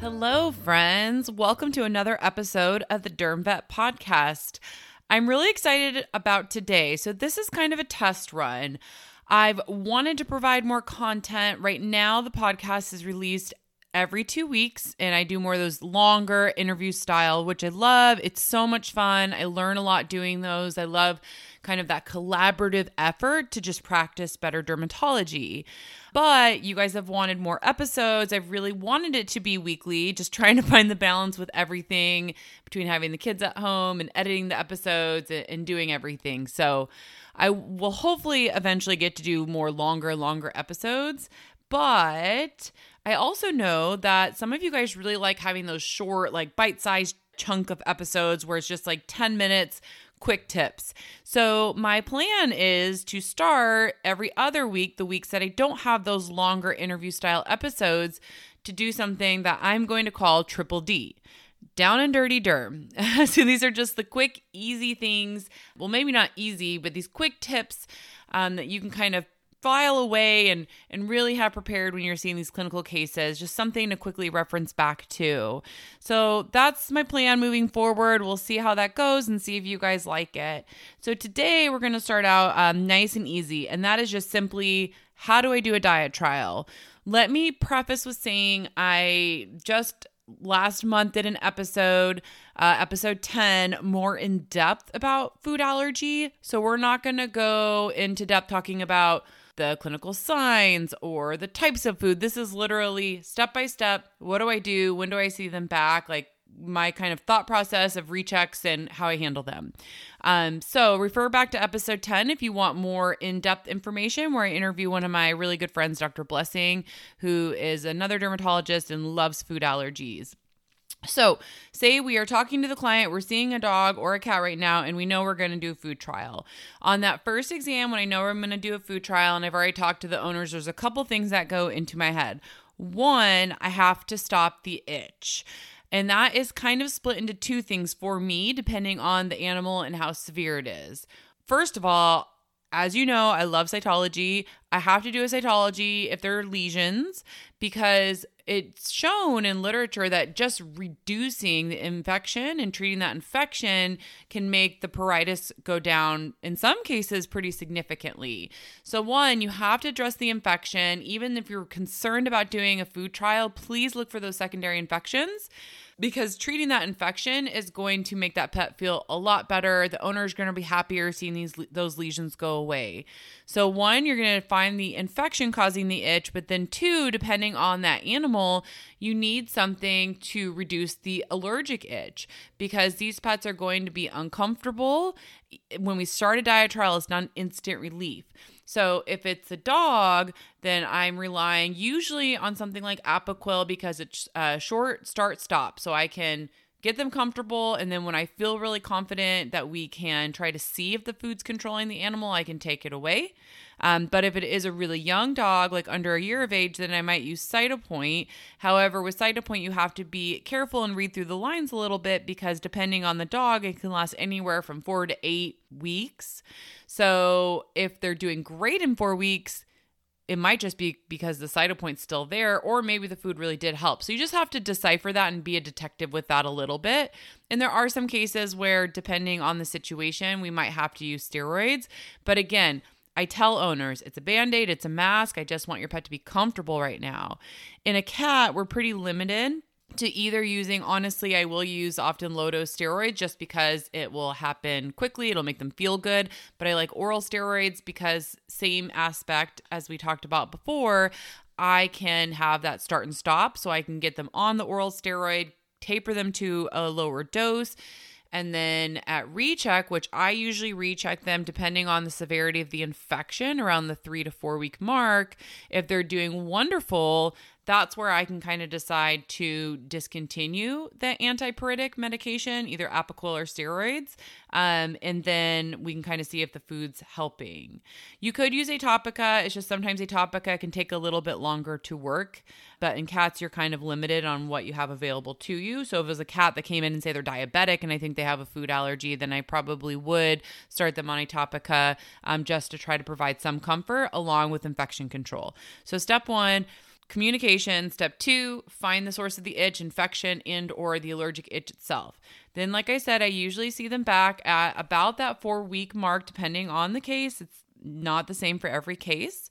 Hello, friends. Welcome to another episode of the Derm Vet Podcast. I'm really excited about today. So, this is kind of a test run. I've wanted to provide more content. Right now, the podcast is released every two weeks, and I do more of those longer interview style, which I love. It's so much fun. I learn a lot doing those. I love kind of that collaborative effort to just practice better dermatology. But you guys have wanted more episodes. I've really wanted it to be weekly, just trying to find the balance with everything between having the kids at home and editing the episodes and doing everything. So I will hopefully eventually get to do more longer, longer episodes. But I also know that some of you guys really like having those short, like bite sized chunk of episodes where it's just like 10 minutes quick tips. So, my plan is to start every other week, the weeks that I don't have those longer interview style episodes, to do something that I'm going to call Triple D. Down and dirty derm. so these are just the quick, easy things. Well, maybe not easy, but these quick tips um, that you can kind of file away and and really have prepared when you're seeing these clinical cases just something to quickly reference back to. So that's my plan moving forward. We'll see how that goes and see if you guys like it. So today we're going to start out um, nice and easy and that is just simply how do i do a diet trial? Let me preface with saying i just last month did an episode, uh, episode 10, more in depth about food allergy. So we're not going to go into depth talking about the clinical signs or the types of food. This is literally step by step. What do I do? When do I see them back? Like my kind of thought process of rechecks and how I handle them. Um, so refer back to episode 10 if you want more in-depth information where I interview one of my really good friends, Dr. Blessing, who is another dermatologist and loves food allergies. So, say we are talking to the client, we're seeing a dog or a cat right now, and we know we're going to do a food trial. On that first exam, when I know I'm going to do a food trial and I've already talked to the owners, there's a couple things that go into my head. One, I have to stop the itch. And that is kind of split into two things for me, depending on the animal and how severe it is. First of all, as you know, I love cytology. I have to do a cytology if there are lesions because it's shown in literature that just reducing the infection and treating that infection can make the pruritus go down in some cases pretty significantly. So, one, you have to address the infection. Even if you're concerned about doing a food trial, please look for those secondary infections because treating that infection is going to make that pet feel a lot better. The owner is going to be happier seeing these those lesions go away. So one, you're going to find the infection causing the itch, but then two, depending on that animal, you need something to reduce the allergic itch because these pets are going to be uncomfortable. When we start a diet trial, it's not instant relief. So if it's a dog, then I'm relying usually on something like Apoquel because it's a short start stop. So I can get them comfortable. And then when I feel really confident that we can try to see if the food's controlling the animal, I can take it away. Um, but if it is a really young dog, like under a year of age, then I might use Cytopoint. However, with Cytopoint, you have to be careful and read through the lines a little bit because depending on the dog, it can last anywhere from four to eight weeks. So if they're doing great in four weeks, it might just be because the cytopoint's still there, or maybe the food really did help. So you just have to decipher that and be a detective with that a little bit. And there are some cases where, depending on the situation, we might have to use steroids. But again, I tell owners it's a band aid, it's a mask. I just want your pet to be comfortable right now. In a cat, we're pretty limited to either using honestly i will use often low dose steroids just because it will happen quickly. It'll make them feel good. But i like oral steroids because same aspect as we talked about before. I can have that start and stop so i can get them on the oral steroid taper them to a lower dose and then at recheck, which I usually recheck them depending on the severity of the infection around the three to four week mark, if they're doing wonderful, that's where I can kind of decide to discontinue the antipruritic medication, either Apoquel or steroids. Um, and then we can kind of see if the food's helping. You could use Atopica. It's just sometimes Atopica can take a little bit longer to work. But in cats, you're kind of limited on what you have available to you. So if it was a cat that came in and say they're diabetic and I think they have a food allergy, then I probably would start them on Atopica um, just to try to provide some comfort along with infection control. So step one, communication. Step two find the source of the itch infection and or the allergic itch itself. Then like i said i usually see them back at about that four week mark depending on the case. It's not the same for every case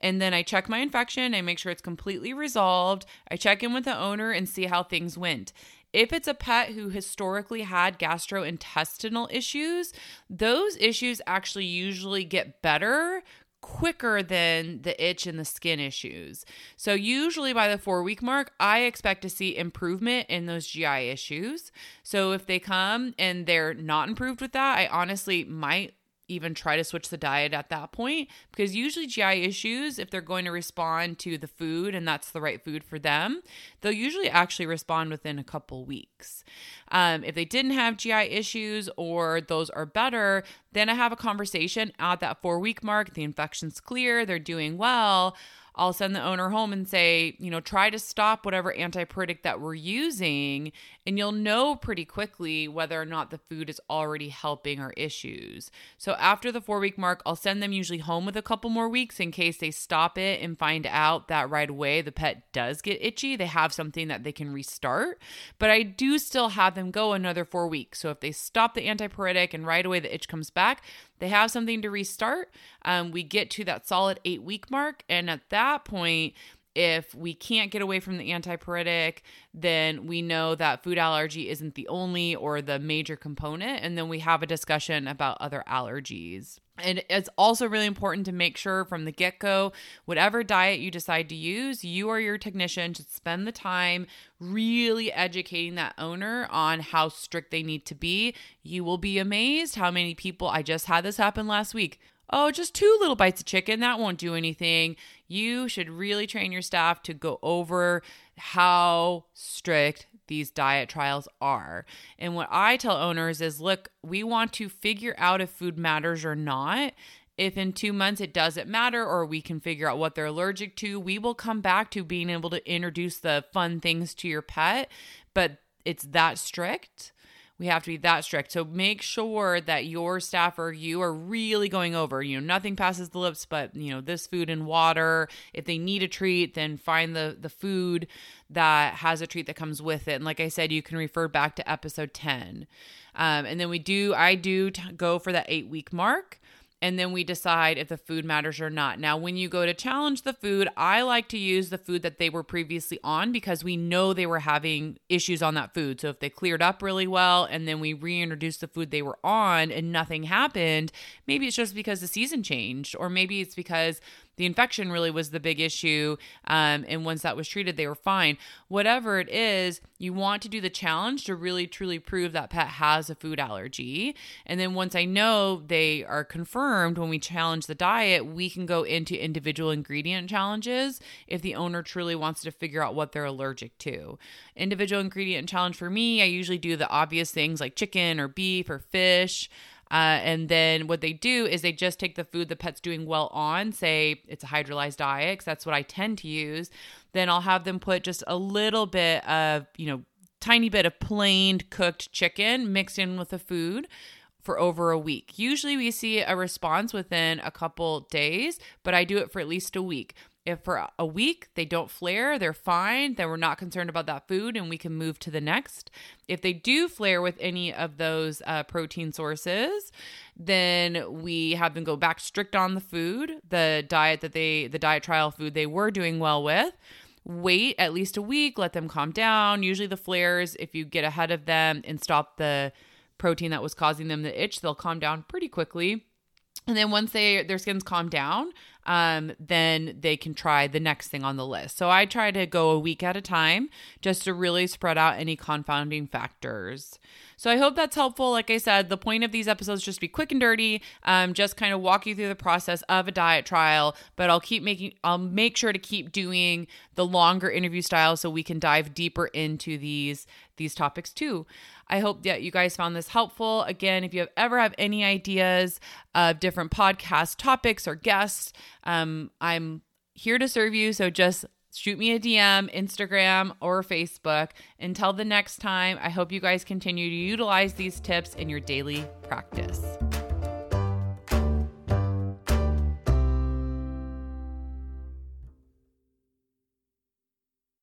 and then i check my infection i make sure it's completely resolved i check in with the owner and see how things went if it's a pet who historically had gastrointestinal issues, those issues actually usually get better quicker than the itch and the skin issues. So, usually by the four week mark, I expect to see improvement in those GI issues. So, if they come and they're not improved with that, I honestly might even try to switch the diet at that point because usually GI issues, if they're going to respond to the food and that's the right food for them, they'll usually actually respond within a couple weeks. Um, if they didn't have GI issues or those are better, then I have a conversation at that four week mark. The infection's clear, they're doing well. I'll send the owner home and say, you know, try to stop whatever antipruritic that we're using, and you'll know pretty quickly whether or not the food is already helping our issues. So after the four week mark, I'll send them usually home with a couple more weeks in case they stop it and find out that right away the pet does get itchy. They have something that they can restart, but I do still have them go another four weeks. So if they stop the antipruritic and right away the itch comes back, they have something to restart. Um, we get to that solid eight week mark. And at that point, if we can't get away from the antipruritic, then we know that food allergy isn't the only or the major component. And then we have a discussion about other allergies. And it's also really important to make sure from the get go, whatever diet you decide to use, you or your technician should spend the time really educating that owner on how strict they need to be. You will be amazed how many people, I just had this happen last week. Oh, just two little bites of chicken, that won't do anything. You should really train your staff to go over how strict these diet trials are. And what I tell owners is look, we want to figure out if food matters or not. If in two months it doesn't matter, or we can figure out what they're allergic to, we will come back to being able to introduce the fun things to your pet. But it's that strict we have to be that strict. So make sure that your staff or you are really going over, you know, nothing passes the lips, but you know, this food and water. If they need a treat, then find the the food that has a treat that comes with it. And like I said, you can refer back to episode 10. Um, and then we do, I do t- go for that eight week mark and then we decide if the food matters or not. Now, when you go to challenge the food, I like to use the food that they were previously on because we know they were having issues on that food. So if they cleared up really well and then we reintroduce the food they were on and nothing happened, maybe it's just because the season changed, or maybe it's because the infection really was the big issue. Um, and once that was treated, they were fine. Whatever it is, you want to do the challenge to really truly prove that pet has a food allergy. And then once I know they are confirmed when we challenge the diet, we can go into individual ingredient challenges if the owner truly wants to figure out what they're allergic to. Individual ingredient challenge for me, I usually do the obvious things like chicken or beef or fish. Uh, and then what they do is they just take the food the pet's doing well on, say it's a hydrolyzed diet, because that's what I tend to use. Then I'll have them put just a little bit of, you know, tiny bit of plain cooked chicken mixed in with the food for over a week. Usually we see a response within a couple days, but I do it for at least a week. If for a week they don't flare, they're fine, then we're not concerned about that food and we can move to the next. If they do flare with any of those uh, protein sources, then we have them go back strict on the food, the diet that they, the diet trial food they were doing well with wait at least a week, let them calm down. Usually, the flares, if you get ahead of them and stop the protein that was causing them the itch, they'll calm down pretty quickly. And then once they their skins calm down, um, then they can try the next thing on the list. So I try to go a week at a time just to really spread out any confounding factors. So I hope that's helpful. Like I said, the point of these episodes just to be quick and dirty, um, just kind of walk you through the process of a diet trial. But I'll keep making, I'll make sure to keep doing the longer interview style so we can dive deeper into these these topics too. I hope that you guys found this helpful. Again, if you have ever have any ideas of different podcast topics or guests, um, I'm here to serve you. So just shoot me a DM, Instagram, or Facebook. Until the next time, I hope you guys continue to utilize these tips in your daily practice.